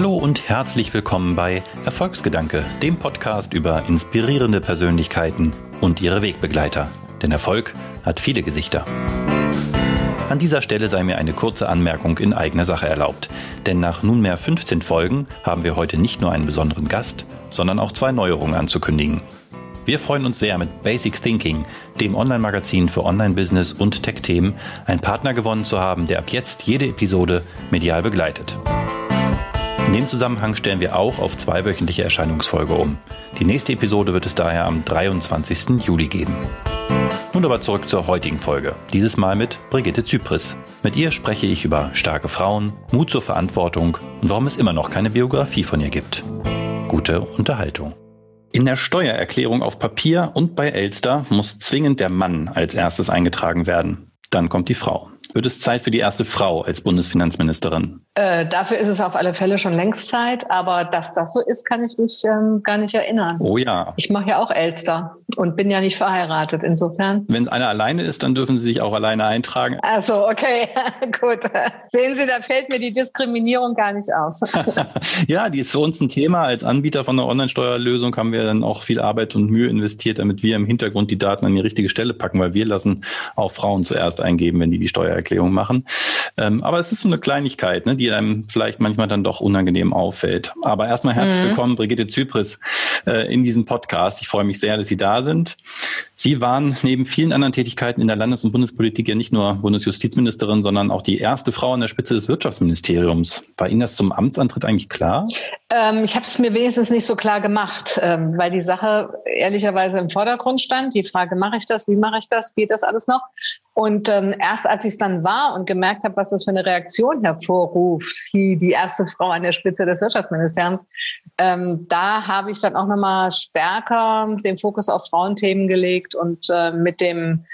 Hallo und herzlich willkommen bei Erfolgsgedanke, dem Podcast über inspirierende Persönlichkeiten und ihre Wegbegleiter. Denn Erfolg hat viele Gesichter. An dieser Stelle sei mir eine kurze Anmerkung in eigener Sache erlaubt. Denn nach nunmehr 15 Folgen haben wir heute nicht nur einen besonderen Gast, sondern auch zwei Neuerungen anzukündigen. Wir freuen uns sehr, mit Basic Thinking, dem Online-Magazin für Online-Business und Tech-Themen, einen Partner gewonnen zu haben, der ab jetzt jede Episode medial begleitet. In dem Zusammenhang stellen wir auch auf zweiwöchentliche Erscheinungsfolge um. Die nächste Episode wird es daher am 23. Juli geben. Nun aber zurück zur heutigen Folge. Dieses Mal mit Brigitte Zypris. Mit ihr spreche ich über starke Frauen, Mut zur Verantwortung und warum es immer noch keine Biografie von ihr gibt. Gute Unterhaltung. In der Steuererklärung auf Papier und bei Elster muss zwingend der Mann als erstes eingetragen werden. Dann kommt die Frau. Wird es Zeit für die erste Frau als Bundesfinanzministerin? Äh, dafür ist es auf alle Fälle schon längst Zeit, aber dass das so ist, kann ich mich ähm, gar nicht erinnern. Oh ja. Ich mache ja auch Elster und bin ja nicht verheiratet, insofern. Wenn einer alleine ist, dann dürfen Sie sich auch alleine eintragen. Also okay, gut. Sehen Sie, da fällt mir die Diskriminierung gar nicht auf. ja, die ist für uns ein Thema. Als Anbieter von einer Online-Steuerlösung haben wir dann auch viel Arbeit und Mühe investiert, damit wir im Hintergrund die Daten an die richtige Stelle packen, weil wir lassen auch Frauen zuerst eingeben, wenn die die Steuererklärung machen. Ähm, aber es ist so eine Kleinigkeit, ne, die einem vielleicht manchmal dann doch unangenehm auffällt. Aber erstmal herzlich mhm. willkommen, Brigitte Zypris, äh, in diesem Podcast. Ich freue mich sehr, dass Sie da sind. Sie waren neben vielen anderen Tätigkeiten in der Landes- und Bundespolitik ja nicht nur Bundesjustizministerin, sondern auch die erste Frau an der Spitze des Wirtschaftsministeriums. War Ihnen das zum Amtsantritt eigentlich klar? Ähm, ich habe es mir wenigstens nicht so klar gemacht, ähm, weil die Sache ehrlicherweise im Vordergrund stand. Die Frage, mache ich das, wie mache ich das, geht das alles noch? Und ähm, erst als ich es dann war und gemerkt habe, was das für eine Reaktion hervorruft, die, die erste Frau an der Spitze des Wirtschaftsministeriums, ähm, da habe ich dann auch nochmal stärker den Fokus auf Frauenthemen gelegt und äh, mit dem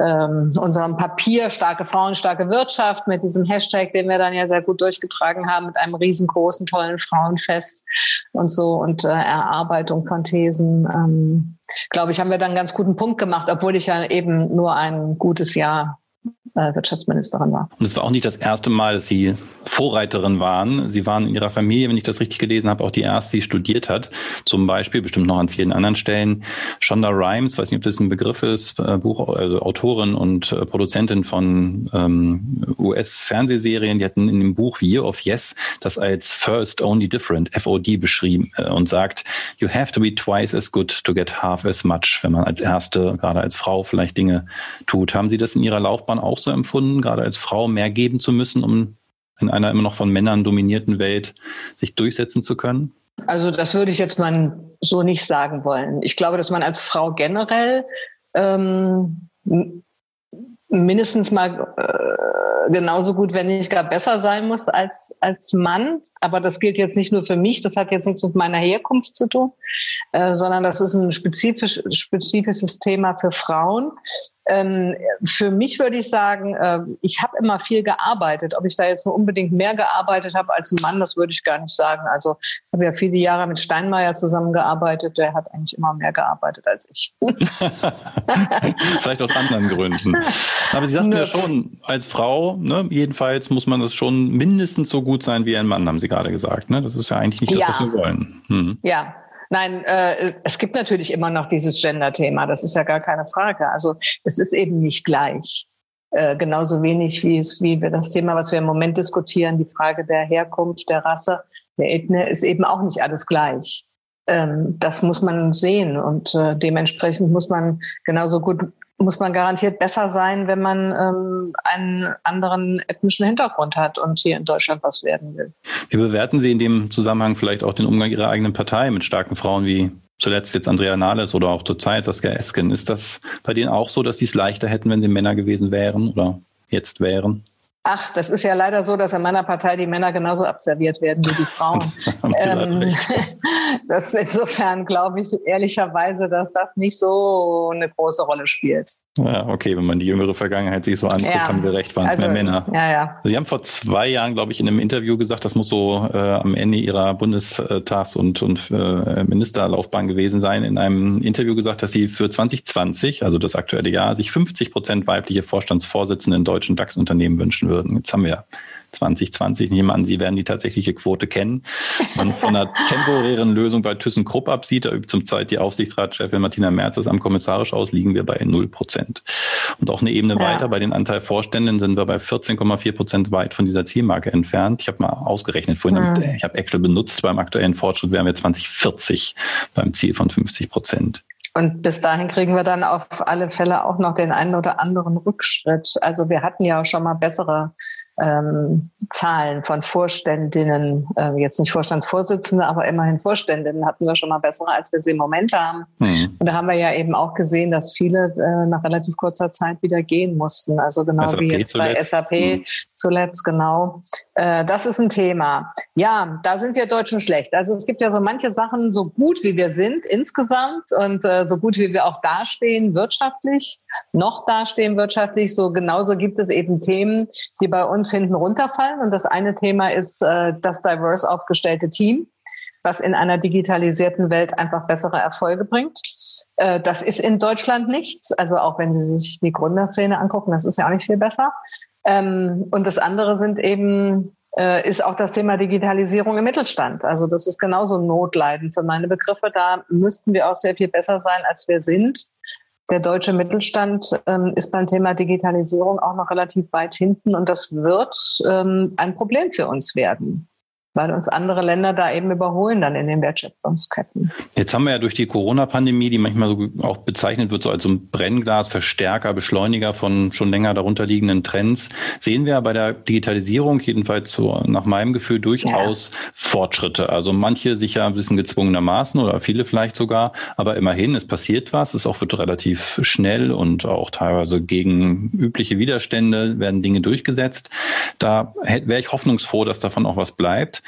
ähm, unserem Papier starke Frauen, starke Wirtschaft, mit diesem Hashtag, den wir dann ja sehr gut durchgetragen haben, mit einem riesengroßen, tollen Frauenfest und so und äh, Erarbeitung von Thesen. Ähm, glaube ich, haben wir dann einen ganz guten Punkt gemacht, obwohl ich ja eben nur ein gutes Jahr Wirtschaftsministerin war. Und es war auch nicht das erste Mal, dass Sie Vorreiterin waren. Sie waren in Ihrer Familie, wenn ich das richtig gelesen habe, auch die erste, die studiert hat. Zum Beispiel, bestimmt noch an vielen anderen Stellen. Shonda Rhimes, weiß nicht, ob das ein Begriff ist, äh, Buch, also Autorin und äh, Produzentin von ähm, US-Fernsehserien. Die hatten in dem Buch Year of Yes das als First Only Different, FOD, beschrieben äh, und sagt, you have to be twice as good to get half as much, wenn man als Erste, gerade als Frau, vielleicht Dinge tut. Haben Sie das in Ihrer Laufbahn auch so empfunden, gerade als Frau mehr geben zu müssen, um in einer immer noch von Männern dominierten Welt sich durchsetzen zu können? Also das würde ich jetzt mal so nicht sagen wollen. Ich glaube, dass man als Frau generell ähm, mindestens mal äh, genauso gut, wenn nicht gar besser sein muss als, als Mann. Aber das gilt jetzt nicht nur für mich, das hat jetzt nichts mit meiner Herkunft zu tun, äh, sondern das ist ein spezifisch, spezifisches Thema für Frauen. Ähm, für mich würde ich sagen, äh, ich habe immer viel gearbeitet. Ob ich da jetzt nur unbedingt mehr gearbeitet habe als ein Mann, das würde ich gar nicht sagen. Also ich habe ja viele Jahre mit Steinmeier zusammengearbeitet. Der hat eigentlich immer mehr gearbeitet als ich. Vielleicht aus anderen Gründen. Aber Sie sagten ne. ja schon, als Frau, ne, jedenfalls muss man das schon mindestens so gut sein wie ein Mann, haben Sie gerade gesagt. Ne? Das ist ja eigentlich nicht das, ja. was wir wollen. Hm. Ja, Nein, äh, es gibt natürlich immer noch dieses Gender-Thema. Das ist ja gar keine Frage. Also es ist eben nicht gleich. Äh, genauso wenig wie es, wie wir das Thema, was wir im Moment diskutieren, die Frage der Herkunft, der Rasse, der Ethnie, ist eben auch nicht alles gleich. Ähm, das muss man sehen und äh, dementsprechend muss man genauso gut muss man garantiert besser sein, wenn man ähm, einen anderen ethnischen Hintergrund hat und hier in Deutschland was werden will. Wie bewerten Sie in dem Zusammenhang vielleicht auch den Umgang Ihrer eigenen Partei mit starken Frauen wie zuletzt jetzt Andrea Nahles oder auch zurzeit Saskia Esken? Ist das bei denen auch so, dass sie es leichter hätten, wenn sie Männer gewesen wären oder jetzt wären? Ach, das ist ja leider so, dass in meiner Partei die Männer genauso abserviert werden wie die Frauen. ähm, das insofern glaube ich ehrlicherweise, dass das nicht so eine große Rolle spielt. Ja, okay, wenn man die jüngere Vergangenheit sich so anguckt, ja, haben wir recht, waren es also, mehr Männer. Ja, ja. Sie haben vor zwei Jahren, glaube ich, in einem Interview gesagt, das muss so äh, am Ende Ihrer Bundestags- und, und äh, Ministerlaufbahn gewesen sein, in einem Interview gesagt, dass Sie für 2020, also das aktuelle Jahr, sich 50 Prozent weibliche Vorstandsvorsitzende in deutschen DAX-Unternehmen wünschen würden. Jetzt haben wir 2020. Ich nehme an, Sie werden die tatsächliche Quote kennen. Man von einer temporären Lösung bei ThyssenKrupp absieht, da übt zum Zeit die Aufsichtsratschefin Martina Merz das am kommissarisch aus, liegen wir bei 0 Prozent. Und auch eine Ebene ja. weiter, bei den Anteil Vorständen sind wir bei 14,4 Prozent weit von dieser Zielmarke entfernt. Ich habe mal ausgerechnet vorhin, mhm. ich habe Excel benutzt, beim aktuellen Fortschritt wären wir 2040 beim Ziel von 50 Prozent. Und bis dahin kriegen wir dann auf alle Fälle auch noch den einen oder anderen Rückschritt. Also wir hatten ja auch schon mal bessere ähm, Zahlen von Vorständinnen, äh, jetzt nicht Vorstandsvorsitzende, aber immerhin Vorständinnen hatten wir schon mal bessere, als wir sie im Moment haben. Mhm. Und da haben wir ja eben auch gesehen, dass viele äh, nach relativ kurzer Zeit wieder gehen mussten. Also genau SAP wie jetzt zuletzt. bei SAP mhm. zuletzt, genau. Äh, das ist ein Thema. Ja, da sind wir Deutschen schlecht. Also es gibt ja so manche Sachen, so gut wie wir sind insgesamt und äh, so gut wie wir auch dastehen wirtschaftlich, noch dastehen wirtschaftlich, so genauso gibt es eben Themen, die bei uns uns hinten runterfallen. Und das eine Thema ist äh, das diverse aufgestellte Team, was in einer digitalisierten Welt einfach bessere Erfolge bringt. Äh, das ist in Deutschland nichts. Also auch wenn Sie sich die Gründerszene angucken, das ist ja auch nicht viel besser. Ähm, und das andere sind eben äh, ist auch das Thema Digitalisierung im Mittelstand. Also das ist genauso Notleiden für meine Begriffe. Da müssten wir auch sehr viel besser sein, als wir sind der deutsche Mittelstand ähm, ist beim Thema Digitalisierung auch noch relativ weit hinten und das wird ähm, ein Problem für uns werden weil uns andere Länder da eben überholen dann in den Wertschöpfungsketten. Jetzt haben wir ja durch die Corona-Pandemie, die manchmal so auch bezeichnet wird, so als so ein Brennglas, Verstärker, Beschleuniger von schon länger darunter liegenden Trends, sehen wir bei der Digitalisierung jedenfalls so nach meinem Gefühl durchaus ja. Fortschritte. Also manche sicher ein bisschen gezwungenermaßen oder viele vielleicht sogar, aber immerhin, es passiert was, es auch wird relativ schnell und auch teilweise gegen übliche Widerstände werden Dinge durchgesetzt. Da wäre ich hoffnungsfroh, dass davon auch was bleibt.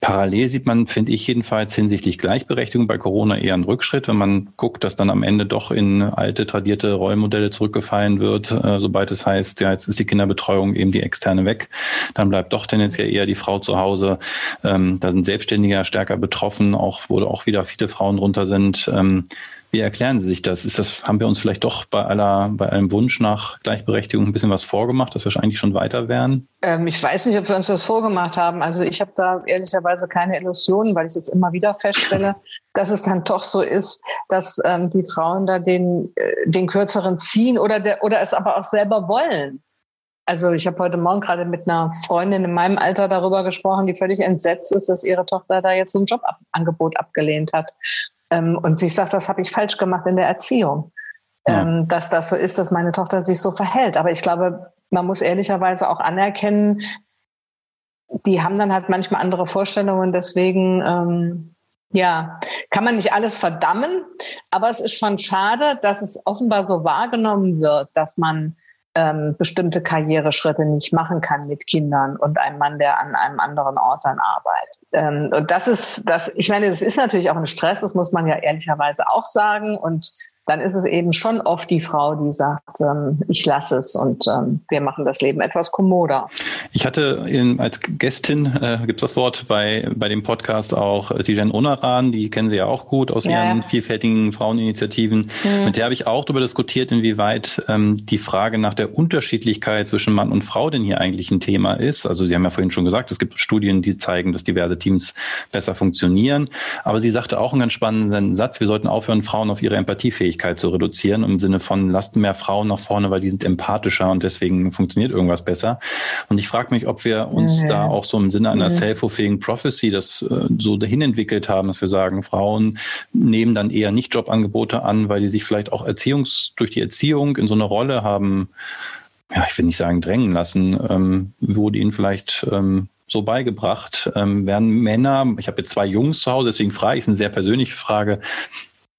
Parallel sieht man, finde ich jedenfalls hinsichtlich Gleichberechtigung bei Corona eher einen Rückschritt, wenn man guckt, dass dann am Ende doch in alte tradierte Rollmodelle zurückgefallen wird, äh, sobald es heißt, ja, jetzt ist die Kinderbetreuung eben die externe weg, dann bleibt doch tendenziell eher die Frau zu Hause. Ähm, da sind Selbstständiger stärker betroffen, auch wo auch wieder viele Frauen drunter sind. Ähm, wie erklären Sie sich das? Ist das, haben wir uns vielleicht doch bei aller, bei einem Wunsch nach Gleichberechtigung ein bisschen was vorgemacht, dass wir wahrscheinlich schon weiter wären? Ähm, ich weiß nicht, ob wir uns das vorgemacht haben. Also ich habe da ehrlicherweise keine Illusionen, weil ich jetzt immer wieder feststelle, dass es dann doch so ist, dass ähm, die Frauen da den, äh, den kürzeren ziehen oder, der, oder es aber auch selber wollen. Also ich habe heute Morgen gerade mit einer Freundin in meinem Alter darüber gesprochen, die völlig entsetzt ist, dass ihre Tochter da jetzt so ein Jobangebot abgelehnt hat. Ähm, und sie sagt, das habe ich falsch gemacht in der Erziehung. Ja. Ähm, dass das so ist, dass meine Tochter sich so verhält. Aber ich glaube, man muss ehrlicherweise auch anerkennen, die haben dann halt manchmal andere Vorstellungen. Deswegen, ähm, ja, kann man nicht alles verdammen. Aber es ist schon schade, dass es offenbar so wahrgenommen wird, dass man ähm, bestimmte Karriereschritte nicht machen kann mit Kindern und einem Mann, der an einem anderen Ort dann arbeitet. Ähm, und das ist, das, ich meine, es ist natürlich auch ein Stress, das muss man ja ehrlicherweise auch sagen. Und dann ist es eben schon oft die Frau, die sagt, ähm, ich lasse es und ähm, wir machen das Leben etwas kommoder. Ich hatte in, als Gästin, äh, gibt es das Wort, bei, bei dem Podcast auch äh, Tijen Onaran, die kennen Sie ja auch gut aus ja, ihren ja. vielfältigen Fraueninitiativen. Mhm. Mit der habe ich auch darüber diskutiert, inwieweit ähm, die Frage nach der Unterschiedlichkeit zwischen Mann und Frau denn hier eigentlich ein Thema ist. Also Sie haben ja vorhin schon gesagt, es gibt Studien, die zeigen, dass diverse Teams besser funktionieren. Aber sie sagte auch einen ganz spannenden Satz, wir sollten aufhören, Frauen auf ihre Empathiefähigkeit Empfindlichkeit zu reduzieren, im Sinne von lasst mehr Frauen nach vorne, weil die sind empathischer und deswegen funktioniert irgendwas besser. Und ich frage mich, ob wir uns mhm. da auch so im Sinne einer mhm. self-fulfilling prophecy das äh, so dahin entwickelt haben, dass wir sagen, Frauen nehmen dann eher nicht Jobangebote an, weil die sich vielleicht auch Erziehungs durch die Erziehung in so eine Rolle haben, ja, ich will nicht sagen drängen lassen, ähm, wurde ihnen vielleicht ähm, so beigebracht. Ähm, werden Männer, ich habe jetzt zwei Jungs zu Hause, deswegen frage ich, es eine sehr persönliche Frage,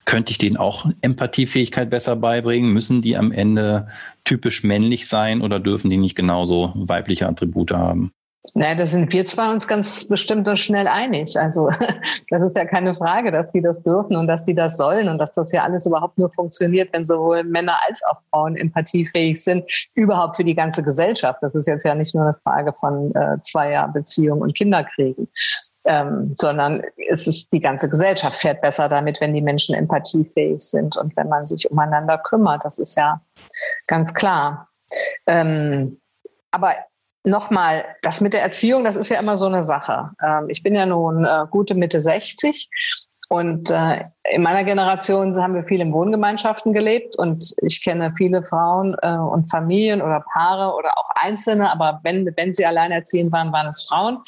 könnte ich denen auch Empathiefähigkeit besser beibringen? Müssen die am Ende typisch männlich sein oder dürfen die nicht genauso weibliche Attribute haben? Naja, da sind wir zwei uns ganz bestimmt und schnell einig. Also das ist ja keine Frage, dass die das dürfen und dass die das sollen und dass das ja alles überhaupt nur funktioniert, wenn sowohl Männer als auch Frauen empathiefähig sind, überhaupt für die ganze Gesellschaft. Das ist jetzt ja nicht nur eine Frage von äh, Zweierbeziehung und Kinderkriegen ähm, sondern es ist die ganze Gesellschaft fährt besser damit, wenn die Menschen empathiefähig sind und wenn man sich umeinander kümmert. Das ist ja ganz klar. Ähm, aber nochmal, das mit der Erziehung, das ist ja immer so eine Sache. Ähm, ich bin ja nun äh, gute Mitte 60 und äh, in meiner Generation haben wir viel in Wohngemeinschaften gelebt und ich kenne viele Frauen äh, und Familien oder Paare oder auch Einzelne, aber wenn, wenn sie alleinerziehend waren, waren es Frauen,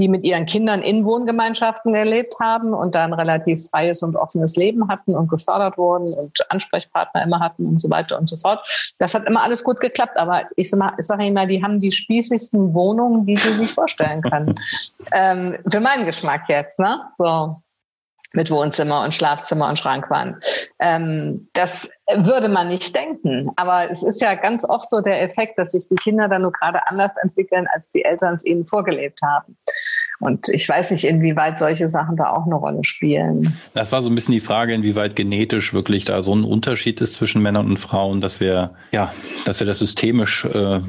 die mit ihren Kindern in Wohngemeinschaften gelebt haben und dann relativ freies und offenes Leben hatten und gefördert wurden und Ansprechpartner immer hatten und so weiter und so fort. Das hat immer alles gut geklappt, aber ich sage sag Ihnen mal, die haben die spießigsten Wohnungen, die sie sich vorstellen können. ähm, für meinen Geschmack jetzt, ne? So mit Wohnzimmer und Schlafzimmer und Schrankwand. Ähm, das würde man nicht denken. Aber es ist ja ganz oft so der Effekt, dass sich die Kinder dann nur gerade anders entwickeln, als die Eltern es ihnen vorgelebt haben. Und ich weiß nicht, inwieweit solche Sachen da auch eine Rolle spielen. Das war so ein bisschen die Frage, inwieweit genetisch wirklich da so ein Unterschied ist zwischen Männern und Frauen, dass wir, ja, dass wir das systemisch äh,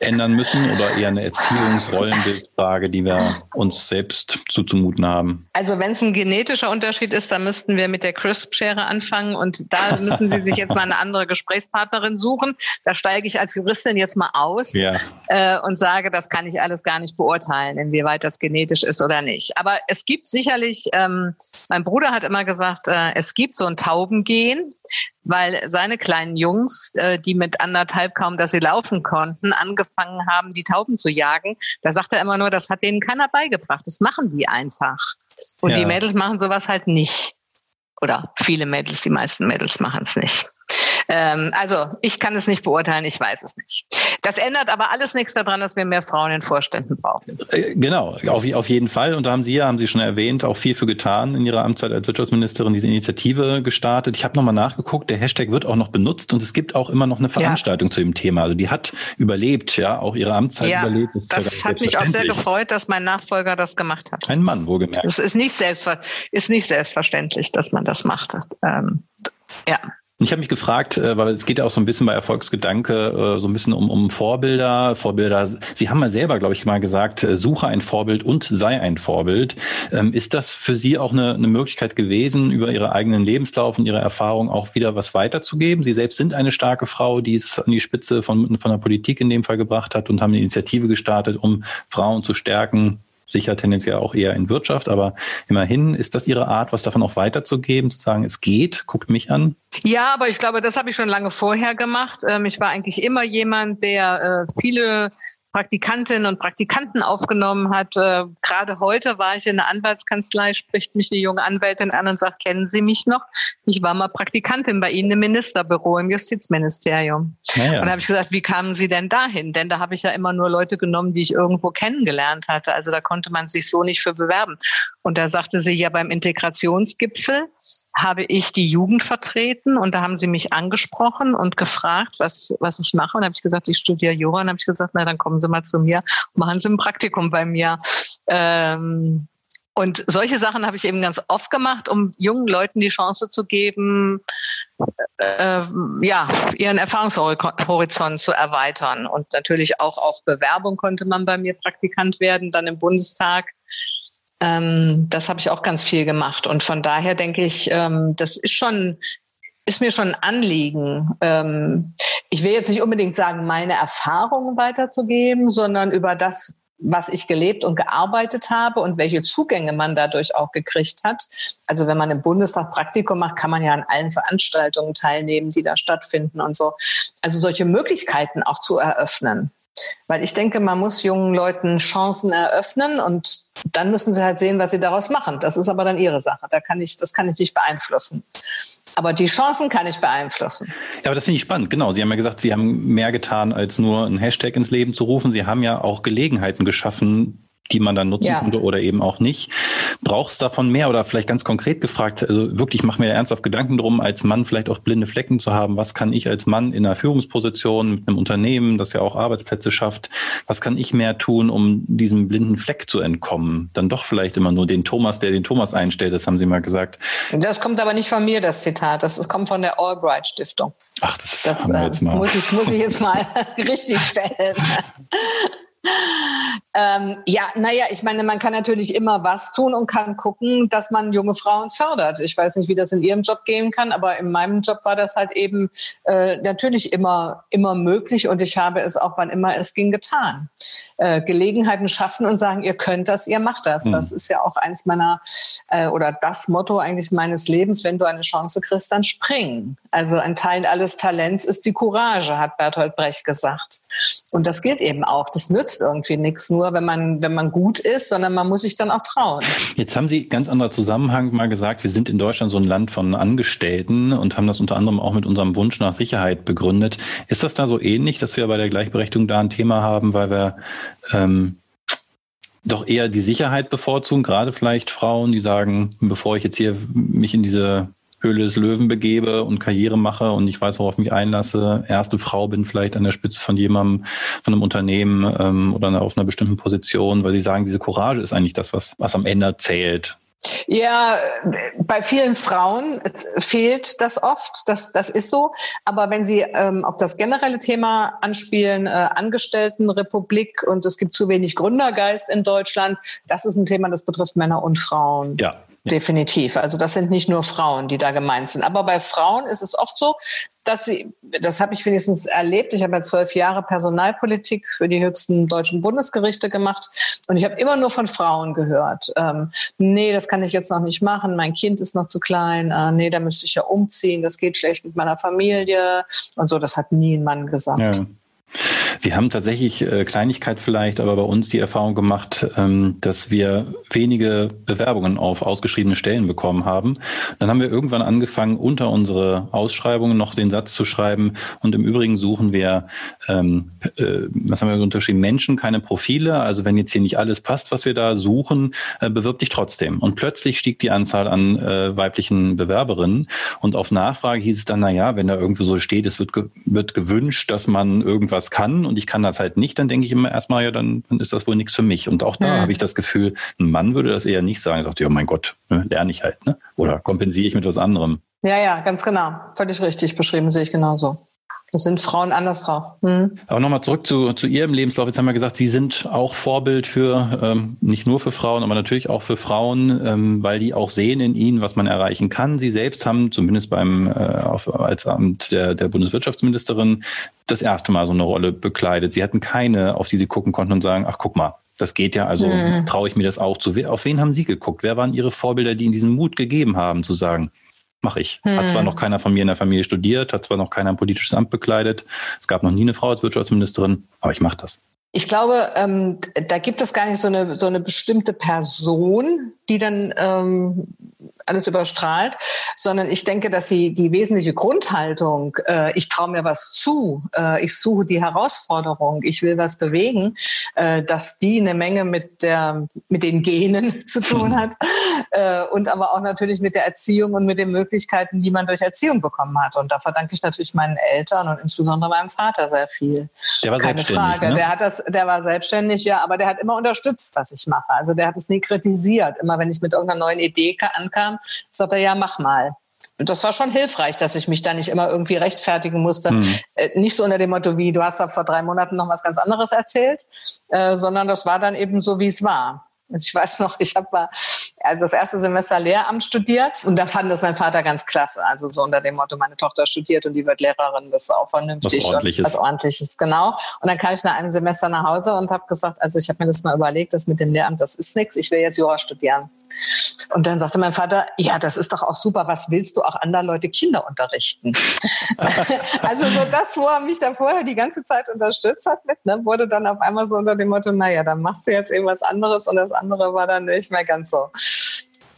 ändern müssen oder eher eine Erziehungsrollenbildfrage, die wir uns selbst zuzumuten haben? Also wenn es ein genetischer Unterschied ist, dann müssten wir mit der CRISP-Schere anfangen und da müssen Sie sich jetzt mal eine andere Gesprächspartnerin suchen. Da steige ich als Juristin jetzt mal aus ja. äh, und sage, das kann ich alles gar nicht beurteilen, inwieweit das genetisch ist oder nicht. Aber es gibt sicherlich, ähm, mein Bruder hat immer gesagt, äh, es gibt so ein Taubengen, weil seine kleinen Jungs, äh, die mit anderthalb kaum, dass sie laufen konnten, angefangen haben, die Tauben zu jagen. Da sagt er immer nur, das hat denen keiner beigebracht. Das machen die einfach. Und ja. die Mädels machen sowas halt nicht. Oder viele Mädels, die meisten Mädels machen es nicht. Ähm, also ich kann es nicht beurteilen, ich weiß es nicht. Das ändert aber alles nichts daran, dass wir mehr Frauen in Vorständen brauchen. Äh, genau, auf, auf jeden Fall. Und da haben Sie ja, haben Sie schon erwähnt, auch viel für getan in Ihrer Amtszeit als Wirtschaftsministerin, diese Initiative gestartet. Ich habe nochmal nachgeguckt, der Hashtag wird auch noch benutzt und es gibt auch immer noch eine Veranstaltung ja. zu dem Thema. Also die hat überlebt, ja, auch ihre Amtszeit ja, überlebt. Das, das hat mich auch sehr gefreut, dass mein Nachfolger das gemacht hat. Ein Mann, wohlgemerkt. Das ist nicht, selbstver ist nicht selbstverständlich, dass man das macht. Ähm, ja. Ich habe mich gefragt, äh, weil es geht ja auch so ein bisschen bei Erfolgsgedanke äh, so ein bisschen um, um Vorbilder. Vorbilder. Sie haben mal selber, glaube ich, mal gesagt, äh, suche ein Vorbild und sei ein Vorbild. Ähm, ist das für Sie auch eine, eine Möglichkeit gewesen, über Ihre eigenen Lebenslauf und Ihre Erfahrung auch wieder was weiterzugeben? Sie selbst sind eine starke Frau, die es an die Spitze von, von der Politik in dem Fall gebracht hat und haben eine Initiative gestartet, um Frauen zu stärken, sicher tendenziell auch eher in Wirtschaft, aber immerhin ist das Ihre Art, was davon auch weiterzugeben, zu sagen, es geht, guckt mich an? Ja, aber ich glaube, das habe ich schon lange vorher gemacht. Ähm, ich war eigentlich immer jemand, der äh, viele Praktikantinnen und Praktikanten aufgenommen hat. Äh, gerade heute war ich in der Anwaltskanzlei, spricht mich eine junge Anwältin an und sagt, kennen Sie mich noch? Ich war mal Praktikantin bei Ihnen im Ministerbüro, im Justizministerium. Ja, ja. Und da habe ich gesagt, wie kamen Sie denn dahin? Denn da habe ich ja immer nur Leute genommen, die ich irgendwo kennengelernt hatte. Also da konnte man sich so nicht für bewerben. Und da sagte sie ja beim Integrationsgipfel habe ich die Jugend vertreten und da haben sie mich angesprochen und gefragt, was, was ich mache. Und habe ich gesagt, ich studiere Jura. Und habe ich gesagt, na, dann kommen Sie mal zu mir, machen Sie ein Praktikum bei mir. Ähm, und solche Sachen habe ich eben ganz oft gemacht, um jungen Leuten die Chance zu geben, äh, ja, ihren Erfahrungshorizont zu erweitern. Und natürlich auch auf Bewerbung konnte man bei mir Praktikant werden, dann im Bundestag. Ähm, das habe ich auch ganz viel gemacht. Und von daher denke ich, ähm, das ist schon, ist mir schon ein Anliegen. Ähm, ich will jetzt nicht unbedingt sagen, meine Erfahrungen weiterzugeben, sondern über das, was ich gelebt und gearbeitet habe und welche Zugänge man dadurch auch gekriegt hat. Also wenn man im Bundestag Praktikum macht, kann man ja an allen Veranstaltungen teilnehmen, die da stattfinden und so. Also solche Möglichkeiten auch zu eröffnen. Weil ich denke, man muss jungen Leuten Chancen eröffnen und dann müssen sie halt sehen, was sie daraus machen. Das ist aber dann ihre Sache. Da kann ich, das kann ich nicht beeinflussen. Aber die Chancen kann ich beeinflussen. Ja, aber das finde ich spannend. Genau. Sie haben ja gesagt, Sie haben mehr getan, als nur einen Hashtag ins Leben zu rufen. Sie haben ja auch Gelegenheiten geschaffen, die man dann nutzen ja. konnte oder eben auch nicht. Braucht es davon mehr oder vielleicht ganz konkret gefragt, also wirklich mache mir ernsthaft Gedanken drum, als Mann vielleicht auch blinde Flecken zu haben. Was kann ich als Mann in einer Führungsposition mit einem Unternehmen, das ja auch Arbeitsplätze schafft, was kann ich mehr tun, um diesem blinden Fleck zu entkommen? Dann doch vielleicht immer nur den Thomas, der den Thomas einstellt, das haben Sie mal gesagt. Das kommt aber nicht von mir, das Zitat. Das, das kommt von der Albright Stiftung. Ach, das, das äh, muss, ich, muss ich jetzt mal richtig stellen. Ähm, ja, naja, ich meine, man kann natürlich immer was tun und kann gucken, dass man junge Frauen fördert. Ich weiß nicht, wie das in Ihrem Job gehen kann, aber in meinem Job war das halt eben äh, natürlich immer, immer möglich und ich habe es auch, wann immer es ging, getan. Äh, Gelegenheiten schaffen und sagen, ihr könnt das, ihr macht das. Mhm. Das ist ja auch eins meiner äh, oder das Motto eigentlich meines Lebens, wenn du eine Chance kriegst, dann spring. Also ein Teil alles Talents ist die Courage, hat Bertolt Brecht gesagt. Und das gilt eben auch. Das nützt irgendwie nichts nur, wenn man, wenn man gut ist, sondern man muss sich dann auch trauen. Jetzt haben Sie ganz anderer Zusammenhang mal gesagt, wir sind in Deutschland so ein Land von Angestellten und haben das unter anderem auch mit unserem Wunsch nach Sicherheit begründet. Ist das da so ähnlich, dass wir bei der Gleichberechtigung da ein Thema haben, weil wir ähm, doch eher die Sicherheit bevorzugen, gerade vielleicht Frauen, die sagen, bevor ich jetzt hier mich in diese Höhle des Löwen begebe und Karriere mache und ich weiß, worauf ich mich einlasse, erste Frau bin vielleicht an der Spitze von jemandem, von einem Unternehmen ähm, oder auf einer bestimmten Position, weil sie sagen, diese Courage ist eigentlich das, was, was am Ende zählt. Ja, bei vielen Frauen fehlt das oft, das, das ist so. Aber wenn Sie ähm, auf das generelle Thema anspielen, äh, Angestelltenrepublik und es gibt zu wenig Gründergeist in Deutschland, das ist ein Thema, das betrifft Männer und Frauen. Ja, Definitiv. Also das sind nicht nur Frauen, die da gemeint sind. Aber bei Frauen ist es oft so, dass sie, das habe ich wenigstens erlebt. Ich habe ja zwölf Jahre Personalpolitik für die höchsten deutschen Bundesgerichte gemacht und ich habe immer nur von Frauen gehört. Ähm, nee, das kann ich jetzt noch nicht machen. Mein Kind ist noch zu klein. Äh, nee, da müsste ich ja umziehen. Das geht schlecht mit meiner Familie und so. Das hat nie ein Mann gesagt. Ja. Wir haben tatsächlich äh, Kleinigkeit vielleicht, aber bei uns die Erfahrung gemacht, ähm, dass wir wenige Bewerbungen auf ausgeschriebene Stellen bekommen haben. Dann haben wir irgendwann angefangen, unter unsere Ausschreibungen noch den Satz zu schreiben. Und im Übrigen suchen wir, ähm, äh, was haben wir unterschrieben, Menschen, keine Profile. Also wenn jetzt hier nicht alles passt, was wir da suchen, äh, bewirb dich trotzdem. Und plötzlich stieg die Anzahl an äh, weiblichen Bewerberinnen. Und auf Nachfrage hieß es dann, na ja, wenn da irgendwo so steht, es wird, ge wird gewünscht, dass man irgendwas was kann und ich kann das halt nicht, dann denke ich immer erstmal, ja, dann, dann ist das wohl nichts für mich. Und auch da mhm. habe ich das Gefühl, ein Mann würde das eher nicht sagen. Er sagt, ja, mein Gott, ne, lerne ich halt, ne? Oder kompensiere ich mit was anderem. Ja, ja, ganz genau. Völlig richtig beschrieben, sehe ich genauso. Das sind Frauen anders drauf. Hm. Aber nochmal zurück zu, zu Ihrem Lebenslauf. Jetzt haben wir gesagt, Sie sind auch Vorbild für, ähm, nicht nur für Frauen, aber natürlich auch für Frauen, ähm, weil die auch sehen in Ihnen, was man erreichen kann. Sie selbst haben zumindest beim, äh, auf, als Amt der, der Bundeswirtschaftsministerin das erste Mal so eine Rolle bekleidet. Sie hatten keine, auf die Sie gucken konnten und sagen, ach guck mal, das geht ja, also hm. traue ich mir das auch zu. Auf wen haben Sie geguckt? Wer waren Ihre Vorbilder, die Ihnen diesen Mut gegeben haben, zu sagen, mache ich. Hm. Hat zwar hm. noch keiner von mir in der Familie studiert, hat zwar noch keiner ein politisches Amt bekleidet, es gab noch nie eine Frau als Wirtschaftsministerin, aber ich mache das. Ich glaube, ähm, da gibt es gar nicht so eine, so eine bestimmte Person, die dann ähm, alles überstrahlt, sondern ich denke, dass die, die wesentliche Grundhaltung, äh, ich traue mir was zu, äh, ich suche die Herausforderung, ich will was bewegen, äh, dass die eine Menge mit, der, mit den Genen zu tun hat äh, und aber auch natürlich mit der Erziehung und mit den Möglichkeiten, die man durch Erziehung bekommen hat. Und da verdanke ich natürlich meinen Eltern und insbesondere meinem Vater sehr viel. Der war Keine Frage. Ne? Der hat das, der war selbstständig, ja, aber der hat immer unterstützt, was ich mache. Also der hat es nie kritisiert. Immer wenn ich mit irgendeiner neuen Idee ankam, sagt er, ja, mach mal. das war schon hilfreich, dass ich mich da nicht immer irgendwie rechtfertigen musste. Mhm. nicht so unter dem Motto, wie du hast da vor drei Monaten noch was ganz anderes erzählt, äh, sondern das war dann eben so, wie es war. Also ich weiß noch, ich habe mal also das erste Semester Lehramt studiert und da fand das mein Vater ganz klasse. Also so unter dem Motto, meine Tochter studiert und die wird Lehrerin, das ist auch vernünftig was ordentliches. und was ordentliches, genau. Und dann kam ich nach einem Semester nach Hause und habe gesagt, also ich habe mir das mal überlegt, das mit dem Lehramt, das ist nichts, ich will jetzt Jura studieren. Und dann sagte mein Vater, ja, das ist doch auch super, was willst du auch anderen Leute Kinder unterrichten? also so das, wo er mich da vorher die ganze Zeit unterstützt hat mit, ne, wurde dann auf einmal so unter dem Motto, naja, dann machst du jetzt irgendwas anderes und das andere war dann nicht mehr ganz so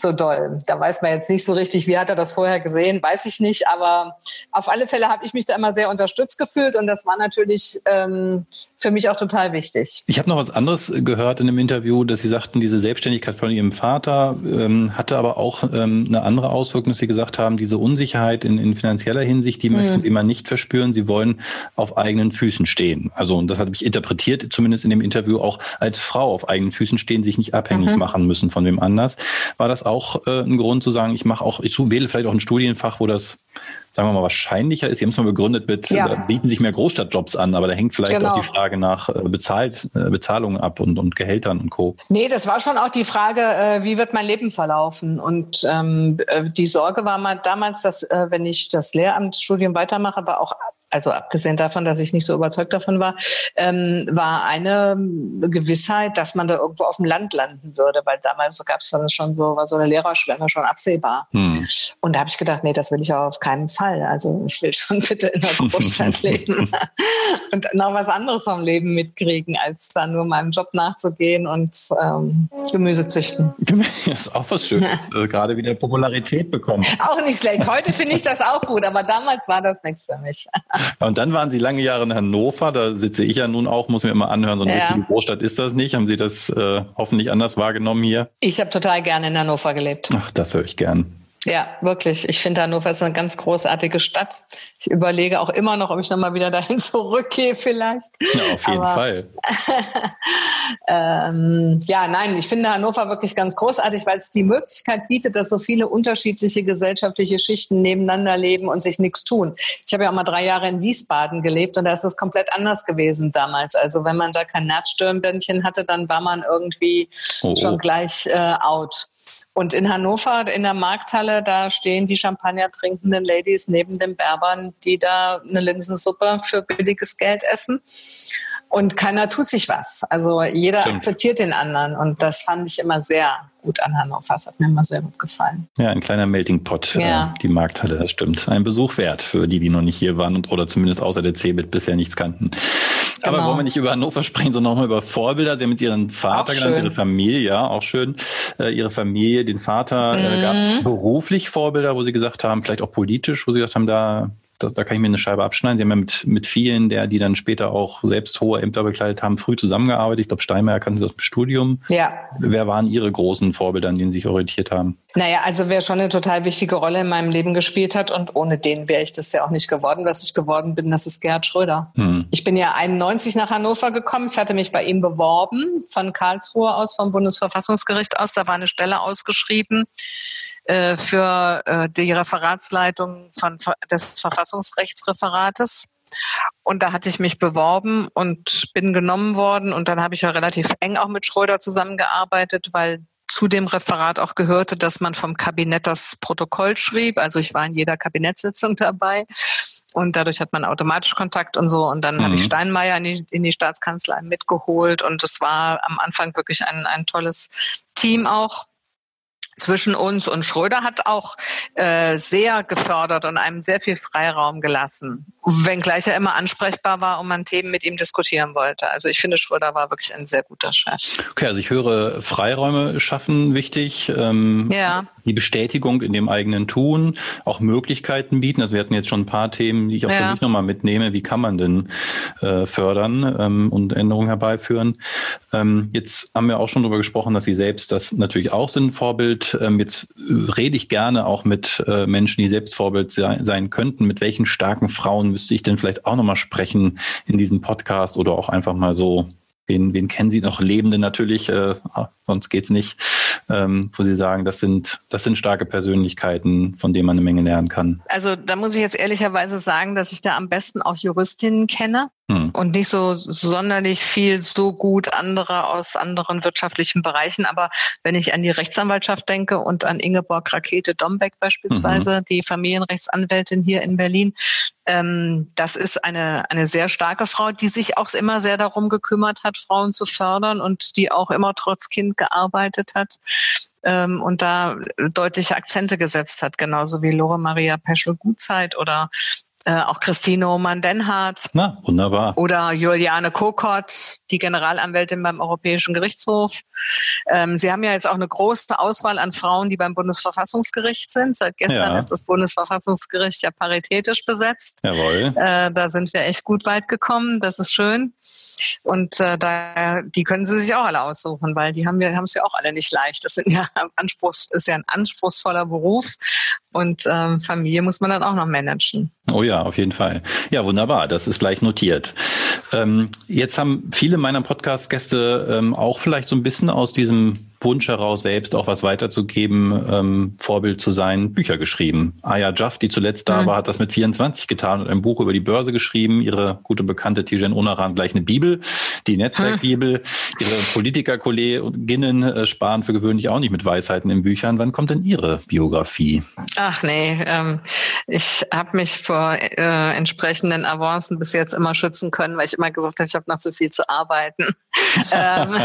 so doll. Da weiß man jetzt nicht so richtig, wie hat er das vorher gesehen, weiß ich nicht. Aber auf alle Fälle habe ich mich da immer sehr unterstützt gefühlt und das war natürlich ähm, für mich auch total wichtig. Ich habe noch was anderes gehört in dem Interview, dass Sie sagten, diese Selbstständigkeit von Ihrem Vater ähm, hatte aber auch ähm, eine andere Auswirkung, dass Sie gesagt haben, diese Unsicherheit in, in finanzieller Hinsicht, die mhm. möchten Sie immer nicht verspüren. Sie wollen auf eigenen Füßen stehen. Also, und das habe ich interpretiert, zumindest in dem Interview auch als Frau auf eigenen Füßen stehen, sich nicht abhängig mhm. machen müssen von wem anders. War das auch äh, ein Grund zu sagen, ich mache auch, ich wähle vielleicht auch ein Studienfach, wo das sagen wir mal, wahrscheinlicher ist. Sie haben es mal begründet mit, ja. da bieten sich mehr Großstadtjobs an, aber da hängt vielleicht genau. auch die Frage nach äh, bezahlt, äh, Bezahlungen ab und, und Gehältern und Co. Nee, das war schon auch die Frage, äh, wie wird mein Leben verlaufen? Und ähm, die Sorge war mal damals, dass wenn ich das Lehramtsstudium weitermache, war auch also abgesehen davon, dass ich nicht so überzeugt davon war, ähm, war eine Gewissheit, dass man da irgendwo auf dem Land landen würde, weil damals gab es dann schon so, war so eine Lehrerschwemme schon absehbar. Hm. Und da habe ich gedacht, nee, das will ich auch auf keinen Fall. Also ich will schon bitte in der Großstadt leben und noch was anderes vom Leben mitkriegen, als da nur meinem Job nachzugehen und ähm, Gemüse züchten. Das ist auch was Schönes, ja. Gerade wieder Popularität bekommen. Auch nicht schlecht. Heute finde ich das auch gut, aber damals war das nichts für mich. Und dann waren Sie lange Jahre in Hannover. Da sitze ich ja nun auch, muss mir immer anhören. So eine ja. richtige Großstadt ist das nicht. Haben Sie das äh, hoffentlich anders wahrgenommen hier? Ich habe total gerne in Hannover gelebt. Ach, das höre ich gern. Ja, wirklich. Ich finde Hannover ist eine ganz großartige Stadt. Ich überlege auch immer noch, ob ich nochmal wieder dahin zurückgehe vielleicht. Ja, auf jeden Aber, Fall. ähm, ja, nein, ich finde Hannover wirklich ganz großartig, weil es die Möglichkeit bietet, dass so viele unterschiedliche gesellschaftliche Schichten nebeneinander leben und sich nichts tun. Ich habe ja auch mal drei Jahre in Wiesbaden gelebt und da ist es komplett anders gewesen damals. Also wenn man da kein Nerzstirnbändchen hatte, dann war man irgendwie oh, oh. schon gleich äh, out. Und in Hannover, in der Markthalle, da stehen die Champagner trinkenden Ladies neben den Berbern, die da eine Linsensuppe für billiges Geld essen. Und keiner tut sich was. Also jeder Stimmt. akzeptiert den anderen. Und das fand ich immer sehr gut an Hannover. Das hat mir immer sehr gut gefallen. Ja, ein kleiner Melting Pot, äh, ja. äh, die Markthalle, das stimmt. Ein Besuch wert für die, die noch nicht hier waren und oder zumindest außer der CeBIT bisher nichts kannten. Genau. Aber wollen wir nicht über Hannover sprechen, sondern nochmal über Vorbilder. Sie haben jetzt Ihren Vater genannt, Ihre Familie, ja, auch schön. Äh, Ihre Familie, den Vater. Äh, mhm. Äh, Gab es beruflich Vorbilder, wo Sie gesagt haben, vielleicht auch politisch, wo Sie gesagt haben, da das, da kann ich mir eine Scheibe abschneiden. Sie haben ja mit, mit vielen, der, die dann später auch selbst hohe Ämter bekleidet haben, früh zusammengearbeitet. Ich glaube, Steinmeier kannte Sie aus dem Studium. Ja. Wer waren Ihre großen Vorbilder, an denen Sie sich orientiert haben? Naja, also wer schon eine total wichtige Rolle in meinem Leben gespielt hat und ohne den wäre ich das ja auch nicht geworden, was ich geworden bin, das ist Gerhard Schröder. Hm. Ich bin ja 91 nach Hannover gekommen. Ich hatte mich bei ihm beworben, von Karlsruhe aus, vom Bundesverfassungsgericht aus. Da war eine Stelle ausgeschrieben äh, für äh, die Referatsleitung von, des Verfassungsrechtsreferates. Und da hatte ich mich beworben und bin genommen worden. Und dann habe ich ja relativ eng auch mit Schröder zusammengearbeitet, weil zu dem Referat auch gehörte, dass man vom Kabinett das Protokoll schrieb. Also ich war in jeder Kabinettssitzung dabei und dadurch hat man automatisch Kontakt und so. Und dann mhm. habe ich Steinmeier in die, in die Staatskanzlei mitgeholt und es war am Anfang wirklich ein, ein tolles Team auch zwischen uns und Schröder hat auch äh, sehr gefördert und einem sehr viel Freiraum gelassen. Wenngleich er immer ansprechbar war und man Themen mit ihm diskutieren wollte. Also ich finde, Schröder war wirklich ein sehr guter Chef. Okay, also ich höre Freiräume schaffen wichtig. Ähm, ja. Die Bestätigung in dem eigenen Tun, auch Möglichkeiten bieten. Also wir hatten jetzt schon ein paar Themen, die ich auch ja. für mich nochmal mitnehme. Wie kann man denn äh, fördern ähm, und Änderungen herbeiführen? Ähm, jetzt haben wir auch schon darüber gesprochen, dass Sie selbst das natürlich auch sind, Vorbild. Ähm, jetzt rede ich gerne auch mit äh, Menschen, die selbst Vorbild sein, sein könnten. Mit welchen starken Frauen müsste ich denn vielleicht auch nochmal sprechen in diesem Podcast oder auch einfach mal so, wen, wen kennen Sie noch Lebende natürlich, äh, sonst geht's nicht, ähm, wo Sie sagen, das sind, das sind starke Persönlichkeiten, von denen man eine Menge lernen kann. Also da muss ich jetzt ehrlicherweise sagen, dass ich da am besten auch Juristinnen kenne hm. Und nicht so sonderlich viel so gut andere aus anderen wirtschaftlichen Bereichen. Aber wenn ich an die Rechtsanwaltschaft denke und an Ingeborg Rakete Dombeck beispielsweise, mhm. die Familienrechtsanwältin hier in Berlin, ähm, das ist eine, eine sehr starke Frau, die sich auch immer sehr darum gekümmert hat, Frauen zu fördern und die auch immer trotz Kind gearbeitet hat ähm, und da deutliche Akzente gesetzt hat, genauso wie Lore Maria Peschel-Gutzeit oder äh, auch Christine Oman-Denhardt. Na, wunderbar. Oder Juliane Kokott, die Generalanwältin beim Europäischen Gerichtshof. Ähm, Sie haben ja jetzt auch eine große Auswahl an Frauen, die beim Bundesverfassungsgericht sind. Seit gestern ja. ist das Bundesverfassungsgericht ja paritätisch besetzt. Jawohl. Äh, da sind wir echt gut weit gekommen. Das ist schön. Und äh, da, die können Sie sich auch alle aussuchen, weil die haben wir haben es ja auch alle nicht leicht. Das ja Anspruchs, ist ja ein anspruchsvoller Beruf und ähm, Familie muss man dann auch noch managen. Oh ja, auf jeden Fall. Ja, wunderbar. Das ist gleich notiert. Ähm, jetzt haben viele meiner Podcast-Gäste ähm, auch vielleicht so ein bisschen aus diesem Wunsch heraus, selbst auch was weiterzugeben, ähm, Vorbild zu sein, Bücher geschrieben. Aya Jaff, die zuletzt da mhm. war, hat das mit 24 getan und ein Buch über die Börse geschrieben. Ihre gute Bekannte Tijen Onaran gleich eine Bibel, die Netzwerkbibel. Hm. Ihre Politikerkolleginnen äh, sparen für gewöhnlich auch nicht mit Weisheiten in Büchern. Wann kommt denn Ihre Biografie? Ach nee, ähm, ich habe mich vor äh, entsprechenden Avancen bis jetzt immer schützen können, weil ich immer gesagt habe, ich habe noch zu viel zu arbeiten. ähm,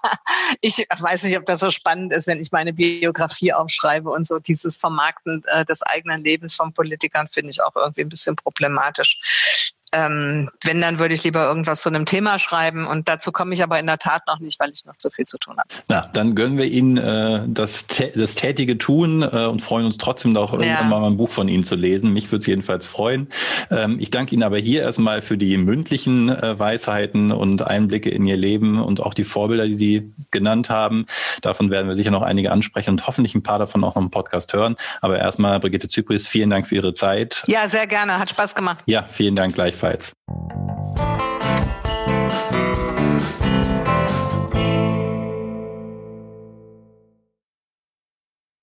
ich weiß nicht, ob das so spannend ist, wenn ich meine Biografie aufschreibe und so dieses Vermarkten äh, des eigenen Lebens von Politikern finde ich auch irgendwie ein bisschen problematisch ähm, wenn, dann würde ich lieber irgendwas zu einem Thema schreiben. Und dazu komme ich aber in der Tat noch nicht, weil ich noch zu viel zu tun habe. Na, dann gönnen wir Ihnen äh, das, das tätige Tun äh, und freuen uns trotzdem noch irgendwann ja. mal ein Buch von Ihnen zu lesen. Mich würde es jedenfalls freuen. Ähm, ich danke Ihnen aber hier erstmal für die mündlichen äh, Weisheiten und Einblicke in Ihr Leben und auch die Vorbilder, die Sie genannt haben. Davon werden wir sicher noch einige ansprechen und hoffentlich ein paar davon auch noch im Podcast hören. Aber erstmal, Brigitte Zypris, vielen Dank für Ihre Zeit. Ja, sehr gerne. Hat Spaß gemacht. Ja, vielen Dank gleich Fights.